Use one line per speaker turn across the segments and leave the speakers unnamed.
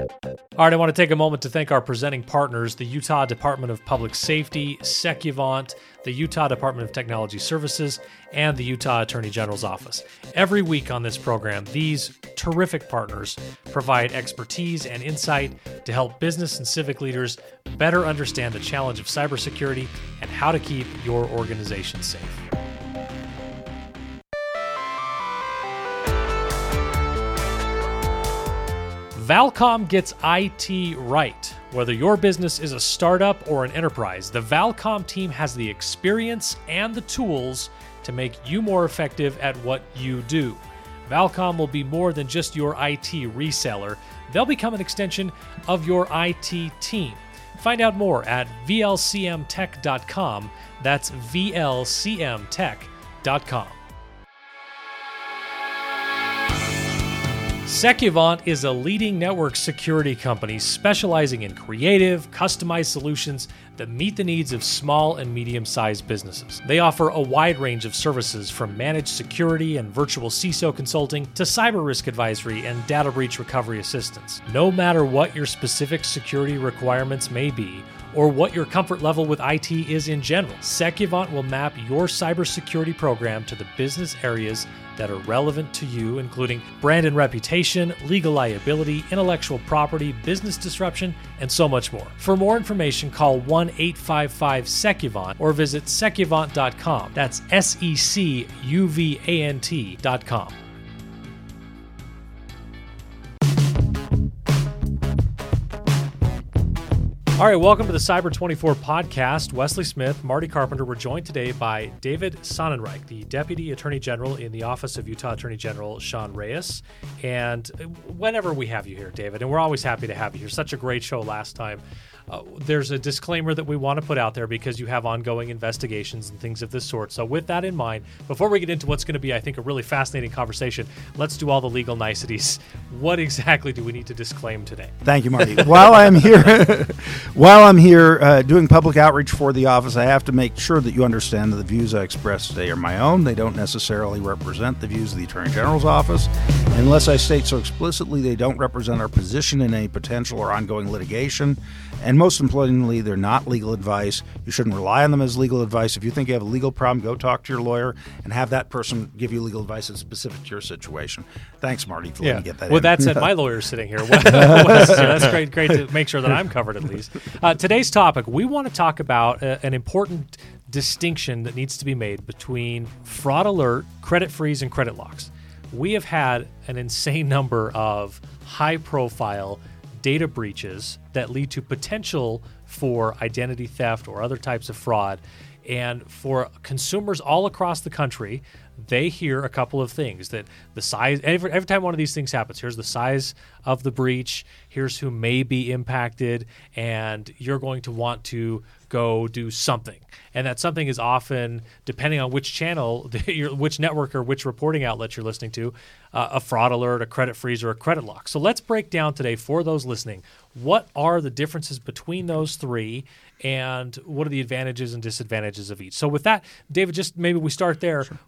All right, I want to take a moment to thank our presenting partners, the Utah Department of Public Safety, Secuvant, the Utah Department of Technology Services, and the Utah Attorney General's Office. Every week on this program, these terrific partners provide expertise and insight to help business and civic leaders better understand the challenge of cybersecurity and how to keep your organization safe. Valcom gets IT right. Whether your business is a startup or an enterprise, the Valcom team has the experience and the tools to make you more effective at what you do. Valcom will be more than just your IT reseller, they'll become an extension of your IT team. Find out more at vlcmtech.com. That's vlcmtech.com. Secuvant is a leading network security company specializing in creative, customized solutions that meet the needs of small and medium sized businesses. They offer a wide range of services from managed security and virtual CISO consulting to cyber risk advisory and data breach recovery assistance. No matter what your specific security requirements may be, or what your comfort level with IT is in general. Secuvant will map your cybersecurity program to the business areas that are relevant to you, including brand and reputation, legal liability, intellectual property, business disruption, and so much more. For more information, call 1 855 Secuvant or visit secuvant.com. That's S E C U V A N T.com. All right, welcome to the Cyber 24 podcast. Wesley Smith, Marty Carpenter. We're joined today by David Sonnenreich, the Deputy Attorney General in the Office of Utah Attorney General Sean Reyes. And whenever we have you here, David, and we're always happy to have you here. Such a great show last time. Uh, there's a disclaimer that we want to put out there because you have ongoing investigations and things of this sort. So, with that in mind, before we get into what's going to be, I think, a really fascinating conversation, let's do all the legal niceties. What exactly do we need to disclaim today?
Thank you, Marty. while I'm here, while I'm here uh, doing public outreach for the office, I have to make sure that you understand that the views I express today are my own. They don't necessarily represent the views of the Attorney General's office, unless I state so explicitly. They don't represent our position in any potential or ongoing litigation. And most importantly, they're not legal advice. You shouldn't rely on them as legal advice. If you think you have a legal problem, go talk to your lawyer and have that person give you legal advice that's specific to your situation. Thanks, Marty, for yeah. letting me get that.
Well,
in.
that said, my lawyer's sitting here. that's great, great to make sure that I'm covered at least. Uh, today's topic, we want to talk about uh, an important distinction that needs to be made between fraud alert, credit freeze, and credit locks. We have had an insane number of high profile data breaches that lead to potential for identity theft or other types of fraud. And for consumers all across the country, they hear a couple of things that the size every, every time one of these things happens here's the size of the breach here's who may be impacted and you're going to want to go do something. And that something is often depending on which channel which network or which reporting outlet you're listening to uh, a fraud alert a credit freeze or a credit lock. So let's break down today for those listening what are the differences between those three and what are the advantages and disadvantages of each? So with that david just maybe we start there. Sure.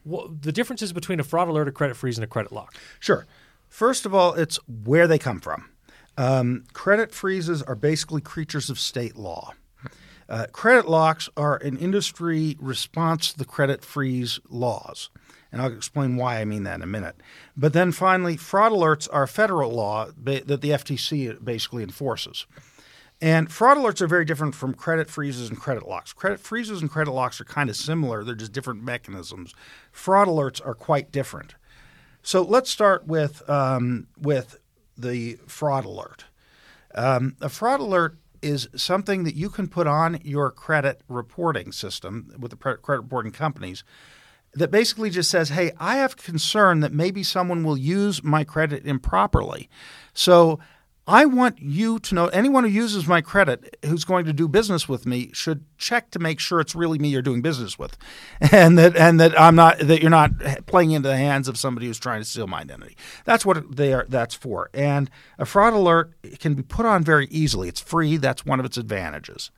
The differences between a fraud alert a credit freeze and a credit lock
sure first of all it's where they come from um, credit freezes are basically creatures of state law uh, credit locks are an industry response to the credit freeze laws. And I'll explain why I mean that in a minute. But then finally, fraud alerts are federal law that the FTC basically enforces. And fraud alerts are very different from credit freezes and credit locks. Credit freezes and credit locks are kind of similar, they're just different mechanisms. Fraud alerts are quite different. So let's start with, um, with the fraud alert. Um, a fraud alert is something that you can put on your credit reporting system with the credit reporting companies that basically just says, hey, I have concern that maybe someone will use my credit improperly. So I want you to know anyone who uses my credit who's going to do business with me should check to make sure it's really me you're doing business with, and that and that I'm not that you're not playing into the hands of somebody who's trying to steal my identity. That's what they are. That's for. And a fraud alert can be put on very easily. It's free. That's one of its advantages.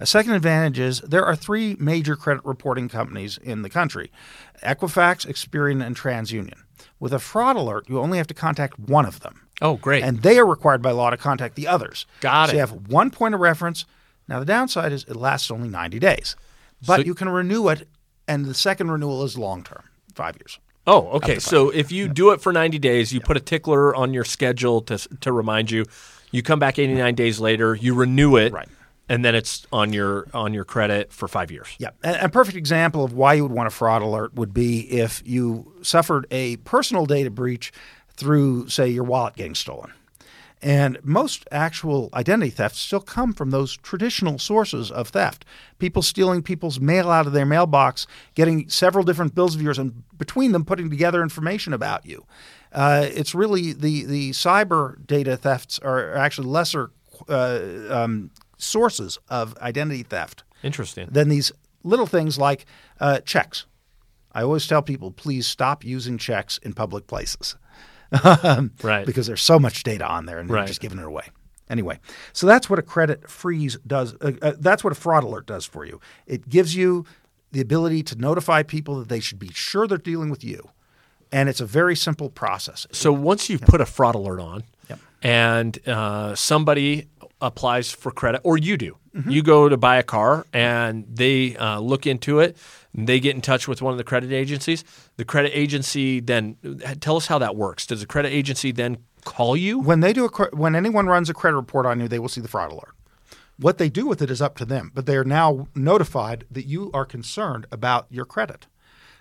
A second advantage is there are three major credit reporting companies in the country: Equifax, Experian, and TransUnion. With a fraud alert, you only have to contact one of them.
Oh, great.
And they are required by law to contact the others.
Got
so
it.
you have one point of reference. Now, the downside is it lasts only 90 days, but
So-
you can renew it, and the second renewal is long term, five years.
Oh, okay. So if you do it for 90 days, you put a tickler on your schedule to to remind you. You come back 89 days later, you renew it,
Right.
and then it's on your on your credit for five years.
Yeah. A perfect example of why you would want a fraud alert would be if you suffered a personal data breach through, say, your wallet getting stolen. And most actual identity thefts still come from those traditional sources of theft. People stealing people's mail out of their mailbox, getting several different bills of yours, and between them putting together information about you. Uh, it's really the, the cyber data thefts are actually lesser uh, um, sources of identity theft
Interesting.
than these little things like uh, checks. I always tell people, please stop using checks in public places
Right.
because there's so much data on there and
Right.
you're just giving it away. Anyway, so that's what a credit freeze does. Uh, uh, that's what a fraud alert does for you. It gives you the ability to notify people that they should be sure they're dealing with you. And it's a very simple process.
So once you've put a fraud alert on, and uh, somebody applies for credit, or you do,
Mm-hmm.
you go to buy a car, and they uh, look into it. They get in touch with one of the credit agencies. The credit agency then tell us how that works. Does the credit agency then call you?
When they do a when anyone runs a credit report on you, they will see the fraud alert. What they do with it is up to them, but they are now notified that you are concerned about your credit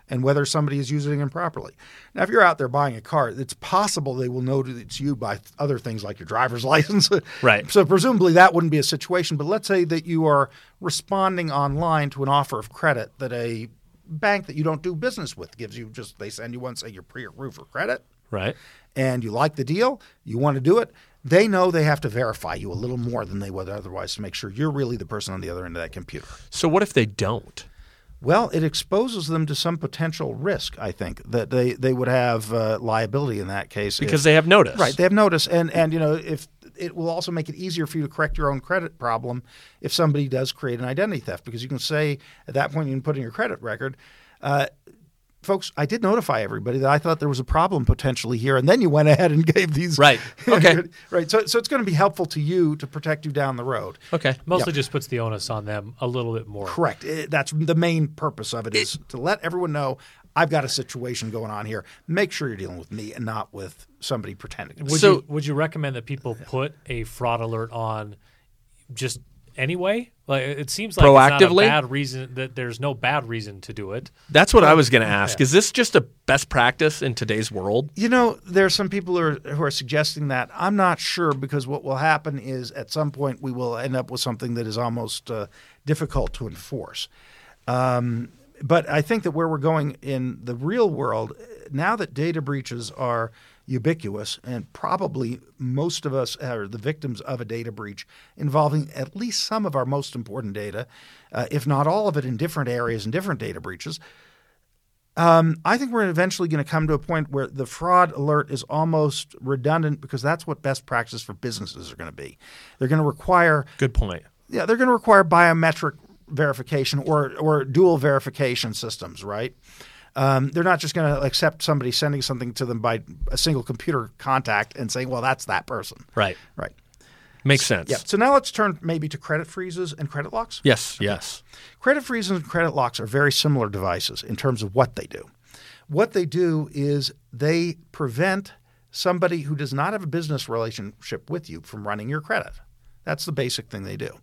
and whether somebody is using them properly. Now, if you're out there buying a car, it's possible they will know that it's you by other things like your driver's license.
Right.
So presumably that wouldn't be a situation. But let's say that you are responding online to an offer of credit that a bank that you don't do business with gives you. Just they send you one, say you're pre-approved for credit
Right.
and you like the deal, you want to do it, they know they have to verify you a little more than they would otherwise to make sure you're really the person on the other end of that computer.
So what if they don't?
Well, it exposes them to some potential risk, I think, that they, they would have uh, liability in that case.
Because
if-
they have notice.
Right, they have notice, and and you know if it will also make it easier for you to correct your own credit problem if somebody does create an identity theft, because you can say at that point you can put in your credit record. Uh, Folks, I did notify everybody that I thought there was a problem potentially here, and then you went ahead and gave these.
Right. Okay.
right. So, so it's going to be helpful to you to protect you down the road.
Okay.
Mostly just puts the onus on them a little bit more.
Correct. It- that's the main purpose of it is to let everyone know I've got a situation going on here. Make sure you're dealing with me and not with somebody pretending.
Would
So-
you would you recommend that people put a fraud alert on just anyway? Like it seems like it's
Proactively?
not a bad reason that there's no bad reason to do it.
That's what I was going to ask. Is this just a best practice in today's world?
You know, there are some people who are, who are suggesting that. I'm not sure because what will happen is at some point we will end up with something that is almost uh, difficult to enforce. Um, but I think that where we're going in the real world, now that data breaches are ubiquitous, and probably most of us are the victims of a data breach involving at least some of our most important data, uh, if not all of it in different areas and different data breaches. Um, I think we're eventually going to come to a point where the fraud alert is almost redundant because that's what best practice for businesses are going to be. They're going to require
Good point.
yeah, they're going to require biometric verification or or dual verification systems, right? Um, they're not just going to accept somebody sending something to them by a single computer contact and saying, "Well, that's that person."
Right.
Right.
Makes sense.
Yeah. So now let's turn maybe to credit freezes and credit locks.
Yes. Yes.
Credit freezes and credit locks are very similar devices in terms of what they do. What they do is they prevent somebody who does not have a business relationship with you from running your credit. That's the basic thing they do.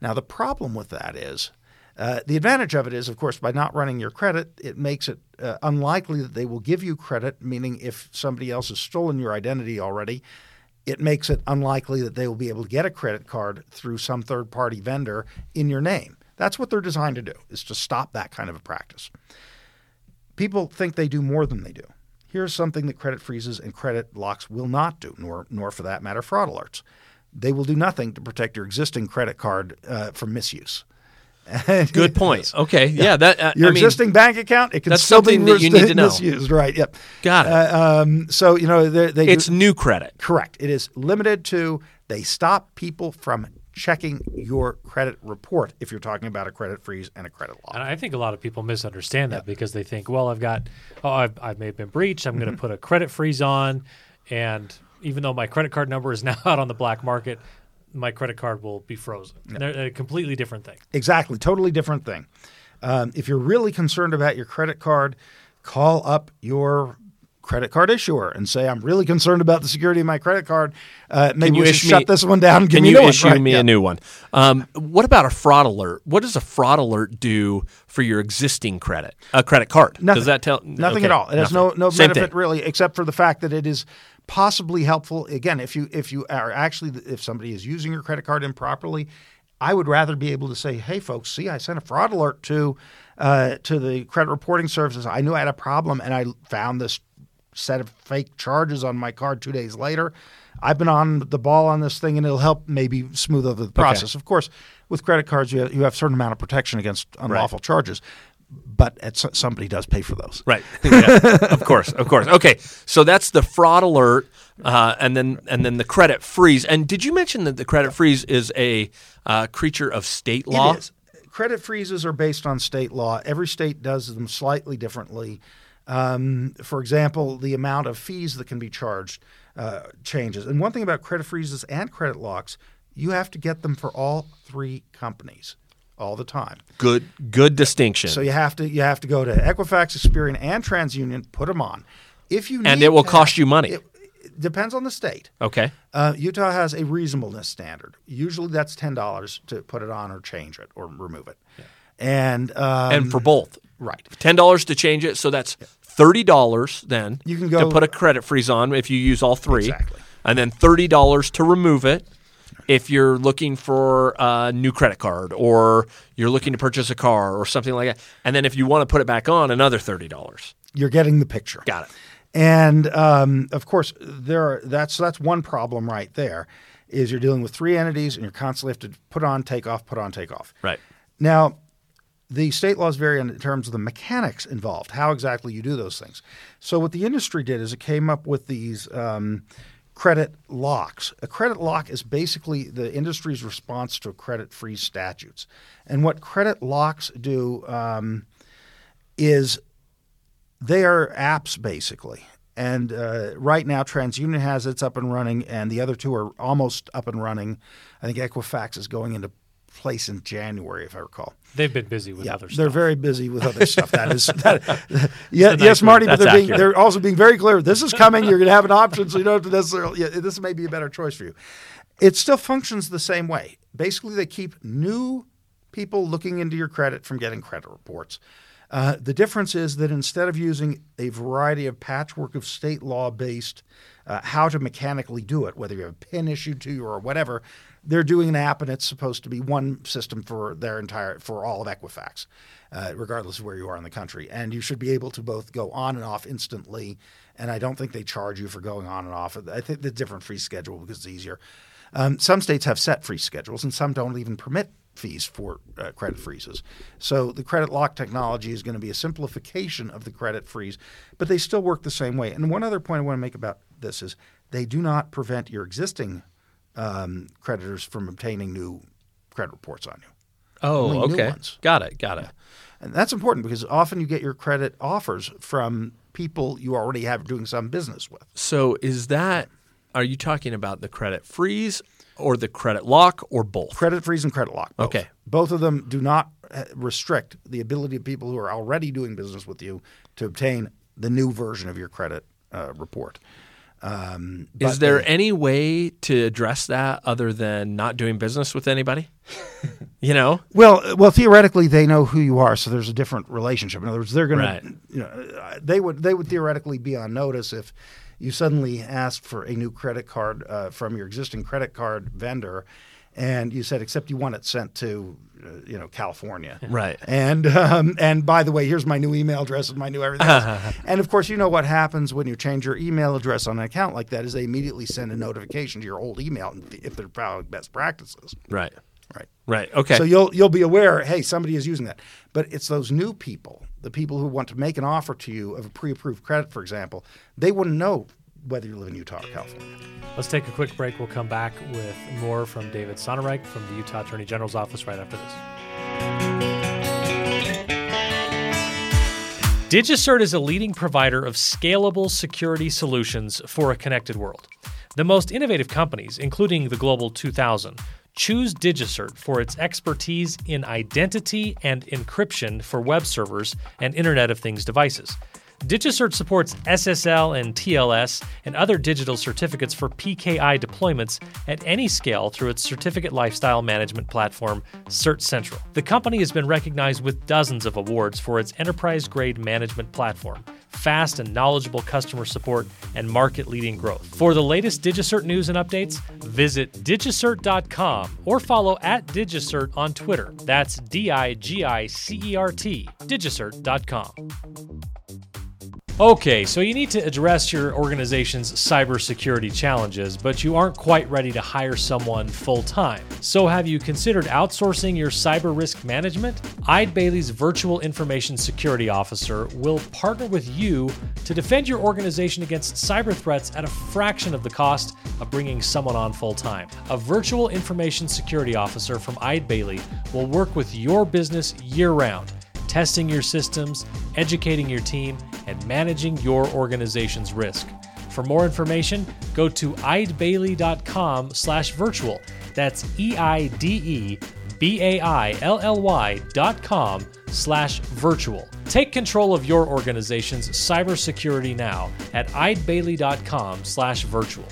Now, the problem with that is uh, the advantage of it is, of course, by not running your credit, it makes it uh, unlikely that they will give you credit, meaning if somebody else has stolen your identity already, it makes it unlikely that they will be able to get a credit card through some third party vendor in your name. That's what they're designed to do, is to stop that kind of a practice. People think they do more than they do. Here's something that credit freezes and credit locks will not do, nor, nor for that matter, fraud alerts. They will do nothing to protect your existing credit card uh, from misuse.
Good point. Okay. Yeah. that uh,
Your
I mean,
existing bank account, it can
that's
still be
something that you need to know.
misused. Right. Yep.
Got it.
Uh, um, so you know they, they
It's
do,
new credit.
correct. It is limited to they stop people from checking your credit report if you're talking about a credit freeze and a credit lock.
And I think a lot of people misunderstand that because they think, well, I've got, oh, I've, I may have been breached. I'm going to put a credit freeze on, and even though my credit card number is now out on the black market, my credit card will be frozen. They're a completely different thing.
Exactly, totally different thing. Um, if you're really concerned about your credit card, call up your credit card issuer and say, "I'm really concerned about the security of my credit card. Uh, maybe
you
we should
issue
shut
me-
this one down. And give
Can
me a
you
new one."
issue
Right,
me
yeah.
a new one? Um, what about a fraud alert? What does a fraud alert do for your existing credit, a credit card?
Nothing.
Does that tell
Nothing
okay,
at all. It has no no benefit really, except for the fact that it is possibly helpful. Again, if you if you are actually if somebody is using your credit card improperly, I would rather be able to say, "Hey, folks, see, I sent a fraud alert to uh, to the credit reporting services. I knew I had a problem, and I found this set of fake charges on my card two days later." I've been on the ball on this thing, and it'll help maybe smooth over the process. Of course, with credit cards, you have, you have a certain amount of protection against unlawful charges, but at, s- somebody does pay for those.
Right. Yeah. of course. Of course. Okay. So that's the fraud alert, uh, and then and then the credit freeze. And did you mention that the credit freeze is a uh, creature of state law?
It is. Credit freezes are based on state law. Every state does them slightly differently. Um, for example, the amount of fees that can be charged uh, changes. And one thing about credit freezes and credit locks, you have to get them for all three companies all the time.
Good. Good distinction.
So you have to you have to go to Equifax, Experian, and TransUnion, put them on. If you
and it will
to
cost you money.
It, it depends on the state.
okay.
Uh, Utah has a reasonableness standard. Usually, that's ten dollars to put it on or change it or remove it. And um,
and for both,
right,
ten dollars to change it. So that's thirty dollars then.
You can go-
to put a credit freeze on if you use all three,
Exactly.
and then thirty dollars to remove it. If you're looking for a new credit card or you're looking to purchase a car or something like that, and then if you want to put it back on, another thirty dollars.
you're getting the picture.
Got it.
And um, of course, there are, that's that's one problem right there. Is you're dealing with three entities and you're constantly have to put on, take off, put on, take off.
Right.
Now, the state laws vary in terms of the mechanics involved, how exactly you do those things. So, what the industry did is it came up with these um, credit locks. A credit lock is basically the industry's response to credit freeze statutes. And what credit locks do um, is they are apps basically. And uh, right now, TransUnion has its up and running, and the other two are almost up and running. I think Equifax is going into place in January, if I recall.
They've been busy with
Yeah,
other stuff.
they're very busy with other stuff. That is, that, yeah,
nice
yes. Marty, but they're being they're also being very clear. This is coming. You're going to have an option, so you don't have to necessarily. Yeah, this may be a better choice for you. It still functions the same way. Basically, they keep new people looking into your credit from getting credit reports. Uh, the difference is that instead of using a variety of patchwork of state law based uh, how to mechanically do it, whether you have a PIN issued to you or whatever, they're doing an app and it's supposed to be one system for their entire for all of Equifax, uh, regardless of where you are in the country. And you should be able to both go on and off instantly. And I don't think they charge you for going on and off. I think the different free schedule because it's easier. Um, some states have set free schedules, and some don't even permit fees for uh, credit freezes. So the credit lock technology is going to be a simplification of the credit freeze, but they still work the same way. And one other point I want to make about this is they do not prevent your existing um, creditors from obtaining new credit reports on you.
Oh,
Only new
okay.
ones.
Got it. Got it.
And that's important because often you get your credit offers from people you already have doing some business with.
So is that? Are you talking about the credit freeze or the credit lock or both?
Credit freeze and credit lock. both.
Okay.
Both of them do not uh, restrict the ability of people who are already doing business with you to obtain the new version of your credit uh, report. Um,
Is there any way to address that other than not doing business with anybody? you know,
Well, uh, well, theoretically, they know who you are, so there's a different relationship. In other words, they're going
Right.
to, you know, uh, they would they would theoretically be on notice if you suddenly asked for a new credit card uh, from your existing credit card vendor, and you said, except you want it sent to, uh, you know, California,
Right.
And um, and by the way, here's my new email address and my new everything. and of course, you know what happens when you change your email address on an account like that is they immediately send a notification to your old email if they're following best practices,
right,
right?
right, okay.
So you'll you'll be aware, hey, somebody is using that. But it's those new people, the people who want to make an offer to you of a pre-approved credit, for example, they wouldn't know whether you live in Utah or California.
Let's take a quick break. We'll come back with more from David Sonnenreich from the Utah Attorney General's office right after this. DigiCert is a leading provider of scalable security solutions for a connected world. The most innovative companies, including the Global 2000, choose DigiCert for its expertise in identity and encryption for web servers and Internet of Things devices. DigiCert supports SSL and TLS and other digital certificates for PKI deployments at any scale through its certificate lifestyle management platform, Cert Central. The company has been recognized with dozens of awards for its enterprise grade management platform, fast and knowledgeable customer support, and market leading growth. For the latest DigiCert news and updates, visit digicert.com or follow at DigiCert on Twitter. That's D I G I C E R T, digicert.com. Okay, so you need to address your organization's cybersecurity challenges, but you aren't quite ready to hire someone full time. So, have you considered outsourcing your cyber risk management? Eide Bailly's virtual information security officer will partner with you to defend your organization against cyber threats at a fraction of the cost of bringing someone on full time. A virtual information security officer from Eide Bailly will work with your business year round testing your systems, educating your team, and managing your organization's risk. For more information, go to eidebailly.com slash virtual. That's E-I-D-E-B-A-I-L-L-Y dot com slash virtual. Take control of your organization's cybersecurity now at eidebailly.com slash virtual.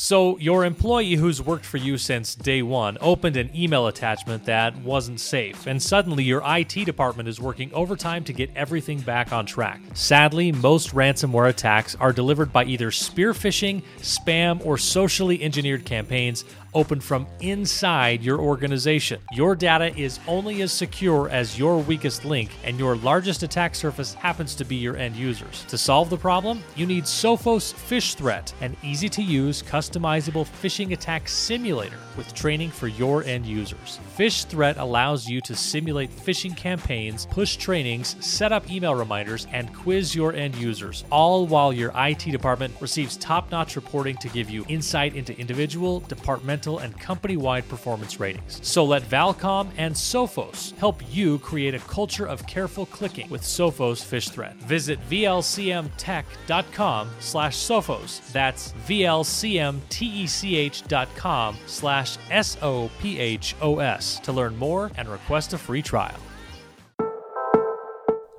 So, your employee who's worked for you since day one opened an email attachment that wasn't safe, and suddenly your IT department is working overtime to get everything back on track. Sadly, most ransomware attacks are delivered by either spear phishing, spam, or socially engineered campaigns open from inside your organization. Your data is only as secure as your weakest link, and your largest attack surface happens to be your end users. To solve the problem, you need Sophos Phish Threat, an easy to use, customizable phishing attack simulator with training for your end users. Phish Threat allows you to simulate phishing campaigns, push trainings, set up email reminders, and quiz your end users, all while your IT department receives top notch reporting to give you insight into individual, departmental, and company wide performance ratings. So let Valcom and Sophos help you create a culture of careful clicking with Sophos Phish Threat. Visit vlcmtech.com slash Sophos. That's vlcmtech.com slash S-O-P-H-O-S to learn more and request a free trial.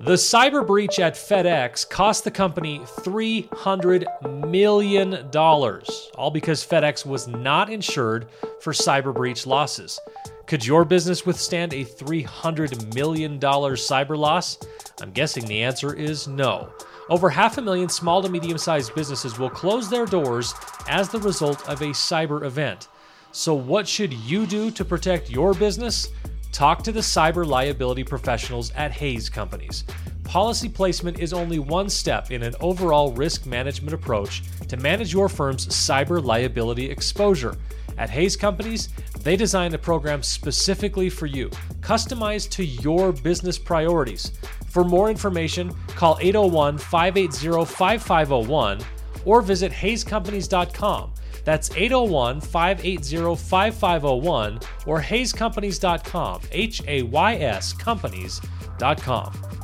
The cyber breach at FedEx cost the company $300 million, all because FedEx was not insured for cyber breach losses. Could your business withstand a $300 million cyber loss? I'm guessing the answer is no. Over half a million small to medium sized businesses will close their doors as the result of a cyber event. So, what should you do to protect your business? Talk to the cyber liability professionals at Hayes Companies. Policy placement is only one step in an overall risk management approach to manage your firm's cyber liability exposure. At Hayes Companies, they design a program specifically for you, customized to your business priorities. For more information, call 801 580 5501 or visit hayescompanies.com. That's 801 580 5501 or hayescompanies.com. H A Y S companies.com.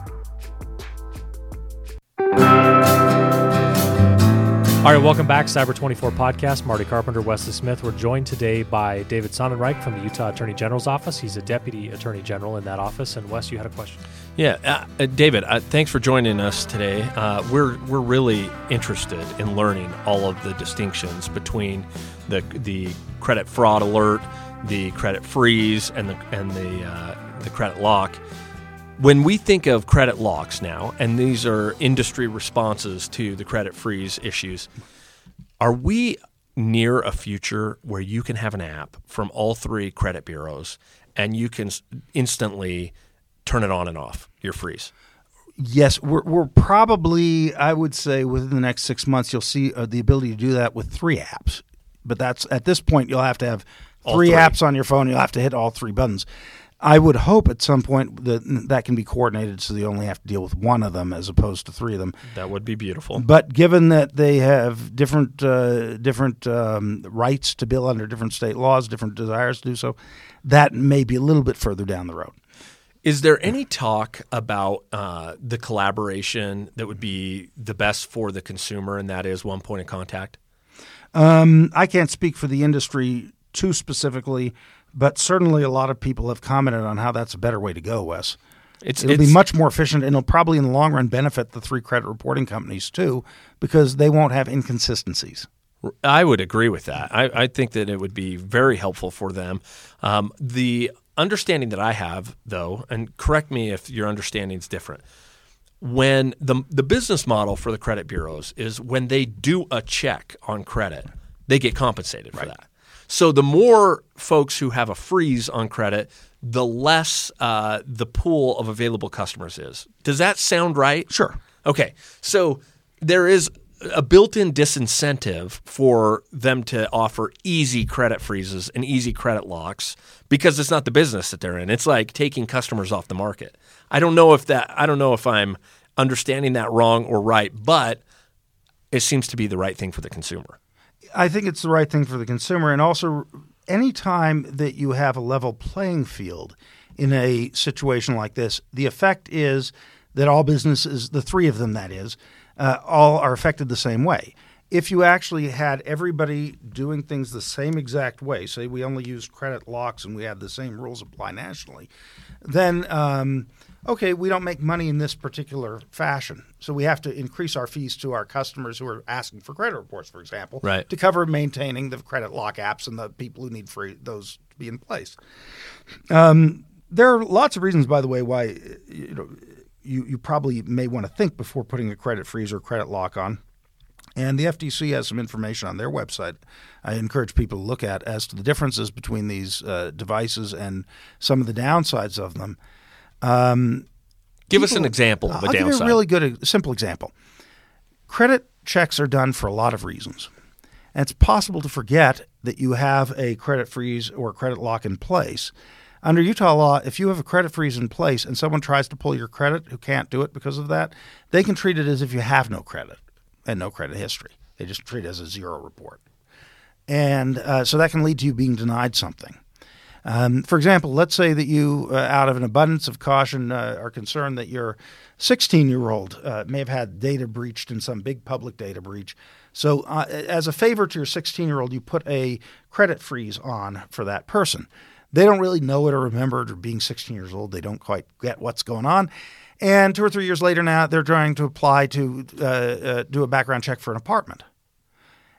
All right, welcome back, Cyber 24 podcast. Marty Carpenter, Wesley Smith. We're joined today by David Sonnenreich from the Utah Attorney General's office. He's a deputy attorney general in that office. And Wes, you had a question.
Yeah, uh, uh, David, uh, thanks for joining us today. Uh, we're we're really interested in learning all of the distinctions between the the credit fraud alert, the credit freeze, and the and the uh, the credit lock. When we think of credit locks now, and these are industry responses to the credit freeze issues, are we near a future where you can have an app from all three credit bureaus and you can instantly turn it on and off your freeze?
Yes, we're, we're probably, I would say, within the next six months, you'll see uh, the ability to do that with three apps. But that's at this point, you'll have to have three,
three.
apps on your phone. You'll have to hit all three buttons. I would hope at some point that that can be coordinated so you only have to deal with one of them as opposed to three of them.
That would be beautiful.
But given that they have different uh, different um, rights to bill under different state laws, different desires to do so, that may be a little bit further down the road.
Is there any talk about uh, the collaboration that would be the best for the consumer, and that is one point of contact?
Um, I can't speak for the industry too specifically, but certainly a lot of people have commented on how that's a better way to go, Wes.
It's,
It'll
it's-
be much more efficient and it'll probably in the long run benefit the three credit reporting companies too because they won't have inconsistencies.
I would agree with that. I, I think that it would be very helpful for them. Um, the understanding that I have, though, and correct me if your understanding is different. When the the business model for the credit bureaus is when they do a check on credit, they get compensated for that. So the more folks who have a freeze on credit, the less uh, the pool of available customers is. Does that sound right?
Sure.
Okay, so there is a built-in disincentive for them to offer easy credit freezes and easy credit locks because it's not the business that they're in. It's like taking customers off the market. I don't know if that I don't know if I'm understanding that wrong or right, but it seems to be the right thing for the consumer.
I think it's the right thing for the consumer. And also, any time that you have a level playing field in a situation like this, the effect is that all businesses, the three of them that is, uh, all are affected the same way. If you actually had everybody doing things the same exact way, say we only use credit locks and we have the same rules apply nationally, then um, okay, we don't make money in this particular fashion. So we have to increase our fees to our customers who are asking for credit reports, for example,
Right.
to cover maintaining the credit lock apps and the people who need free those to be in place. Um, there are lots of reasons, by the way, why you know you, you probably may want to think before putting a credit freeze or credit lock on. And the FTC has some information on their website. I encourage people to look at as to the differences between these uh, devices and some of the downsides of them.
Give us an example of a
I'll give you a really good, a simple example. Credit checks are done for a lot of reasons. And it's possible to forget that you have a credit freeze or credit lock in place. Under Utah law, if you have a credit freeze in place and someone tries to pull your credit who can't do it because of that, they can treat it as if you have no credit and no credit history. They just treat it as a zero report. And uh, so that can lead to you being denied something. Um, for example, let's say that you, uh, out of an abundance of caution, uh, are concerned that your 16 year old uh, may have had data breached in some big public data breach. So, uh, as a favor to your 16 year old, you put a credit freeze on for that person. They don't really know it or remember it, or being 16 years old, they don't quite get what's going on. And two or three years later, now they're trying to apply to uh, uh, do a background check for an apartment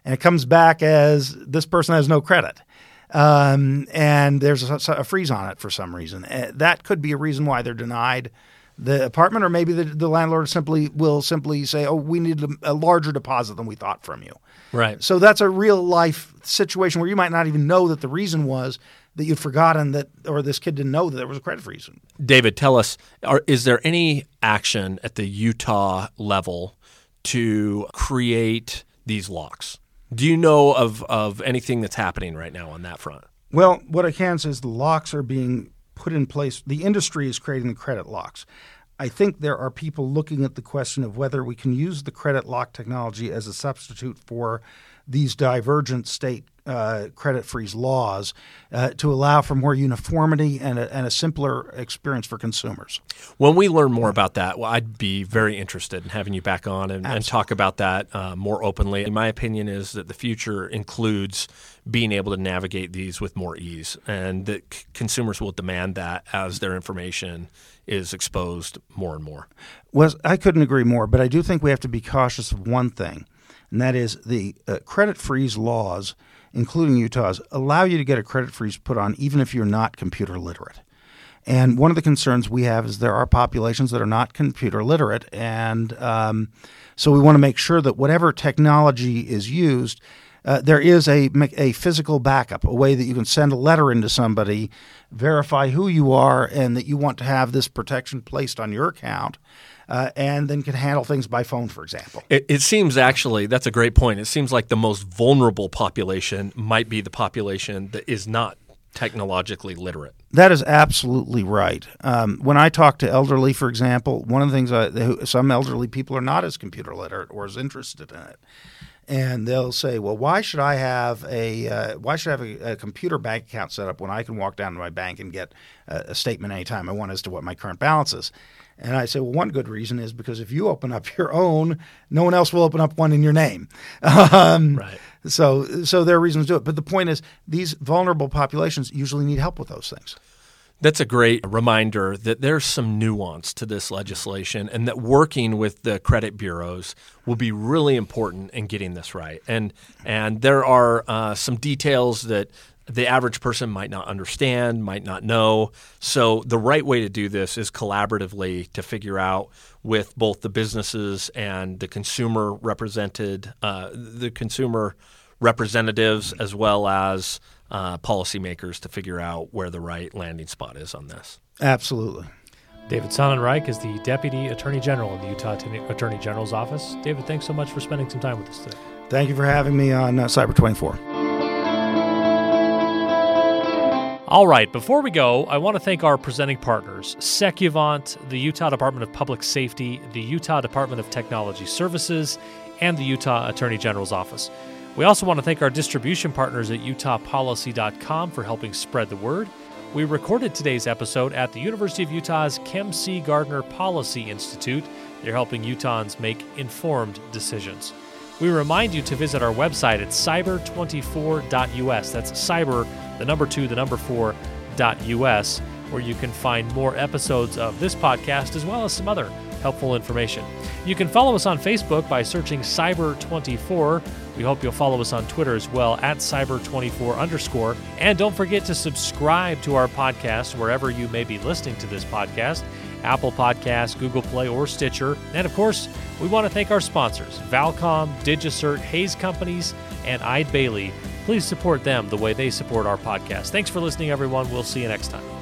and it comes back as this person has no credit. Um, and there's a, a freeze on it for some reason. Uh, that could be a reason why they're denied the apartment, or maybe the, the landlord simply will simply say, "Oh, we need a, a larger deposit than we thought from you."
Right.
So that's a real life situation where you might not even know that the reason was that you'd forgotten that, or this kid didn't know that there was a credit freeze.
David, tell us: are, is there any action at the Utah level to create these locks? Do you know of of anything that's happening right now on that front?
Well, what I can say is the locks are being put in place. The industry is creating the credit locks. I think there are people looking at the question of whether we can use the credit lock technology as a substitute for these divergent state uh, credit freeze laws uh, to allow for more uniformity and a, and a simpler experience for consumers.
When we learn more about that, well, I'd be very interested in having you back on and, and talk about that uh, more openly. My opinion is that the future includes being able to navigate these with more ease, and that c- consumers will demand that as their information is exposed more and more.
Well, I couldn't agree more, but I do think we have to be cautious of one thing, and that is the uh, credit freeze laws, including Utah's, allow you to get a credit freeze put on even if you're not computer literate. And one of the concerns we have is there are populations that are not computer literate, and um, so we want to make sure that whatever technology is used, uh, there is a a physical backup, a way that you can send a letter into somebody, verify who you are, and that you want to have this protection placed on your account, uh, and then can handle things by phone, for example.
It, it seems actually that's a great point. It seems like the most vulnerable population might be the population that is not technologically literate.
That is absolutely right. Um, when I talk to elderly, for example, one of the things I, some elderly people are not as computer literate or as interested in it, and they'll say, "Well, why should I have a uh, why should I have a, a computer bank account set up when I can walk down to my bank and get a, a statement anytime I want as to what my current balance is?" And I say, well, one good reason is because if you open up your own, no one else will open up one in your name. Um,
Right.
So, so there are reasons to do it. But the point is, these vulnerable populations usually need help with those things.
That's a great reminder that there's some nuance to this legislation and that working with the credit bureaus will be really important in getting this right. And and there are uh, some details that the average person might not understand, might not know. So the right way to do this is collaboratively to figure out with both the businesses and the consumer represented, uh, the consumer representatives as well as uh, policymakers to figure out where the right landing spot is on this.
Absolutely.
David Sonnenreich is the Deputy Attorney General in the Utah Attorney General's office. David, thanks so much for spending some time with us today.
Thank you for having me on uh, Cyber 24.
All right, before we go, I want to thank our presenting partners Secuvant, the Utah Department of Public Safety, the Utah Department of Technology Services, and the Utah Attorney General's Office. We also want to thank our distribution partners at utahpolicy.com for helping spread the word. We recorded today's episode at the University of Utah's Kem C. Gardner Policy Institute. They're helping Utahns make informed decisions. We remind you to visit our website at cyber24.us. That's cyber, the number two, the number four, dot us, where you can find more episodes of this podcast as well as some other helpful information. You can follow us on Facebook by searching Cyber24. We hope you'll follow us on Twitter as well at Cyber24 underscore. And don't forget to subscribe to our podcast wherever you may be listening to this podcast. Apple Podcasts, Google Play, or Stitcher. And of course, we want to thank our sponsors Valcom, DigiCert, Hayes Companies, and Eide Bailly. Please support them the way they support our podcast. Thanks for listening, everyone. We'll see you next time.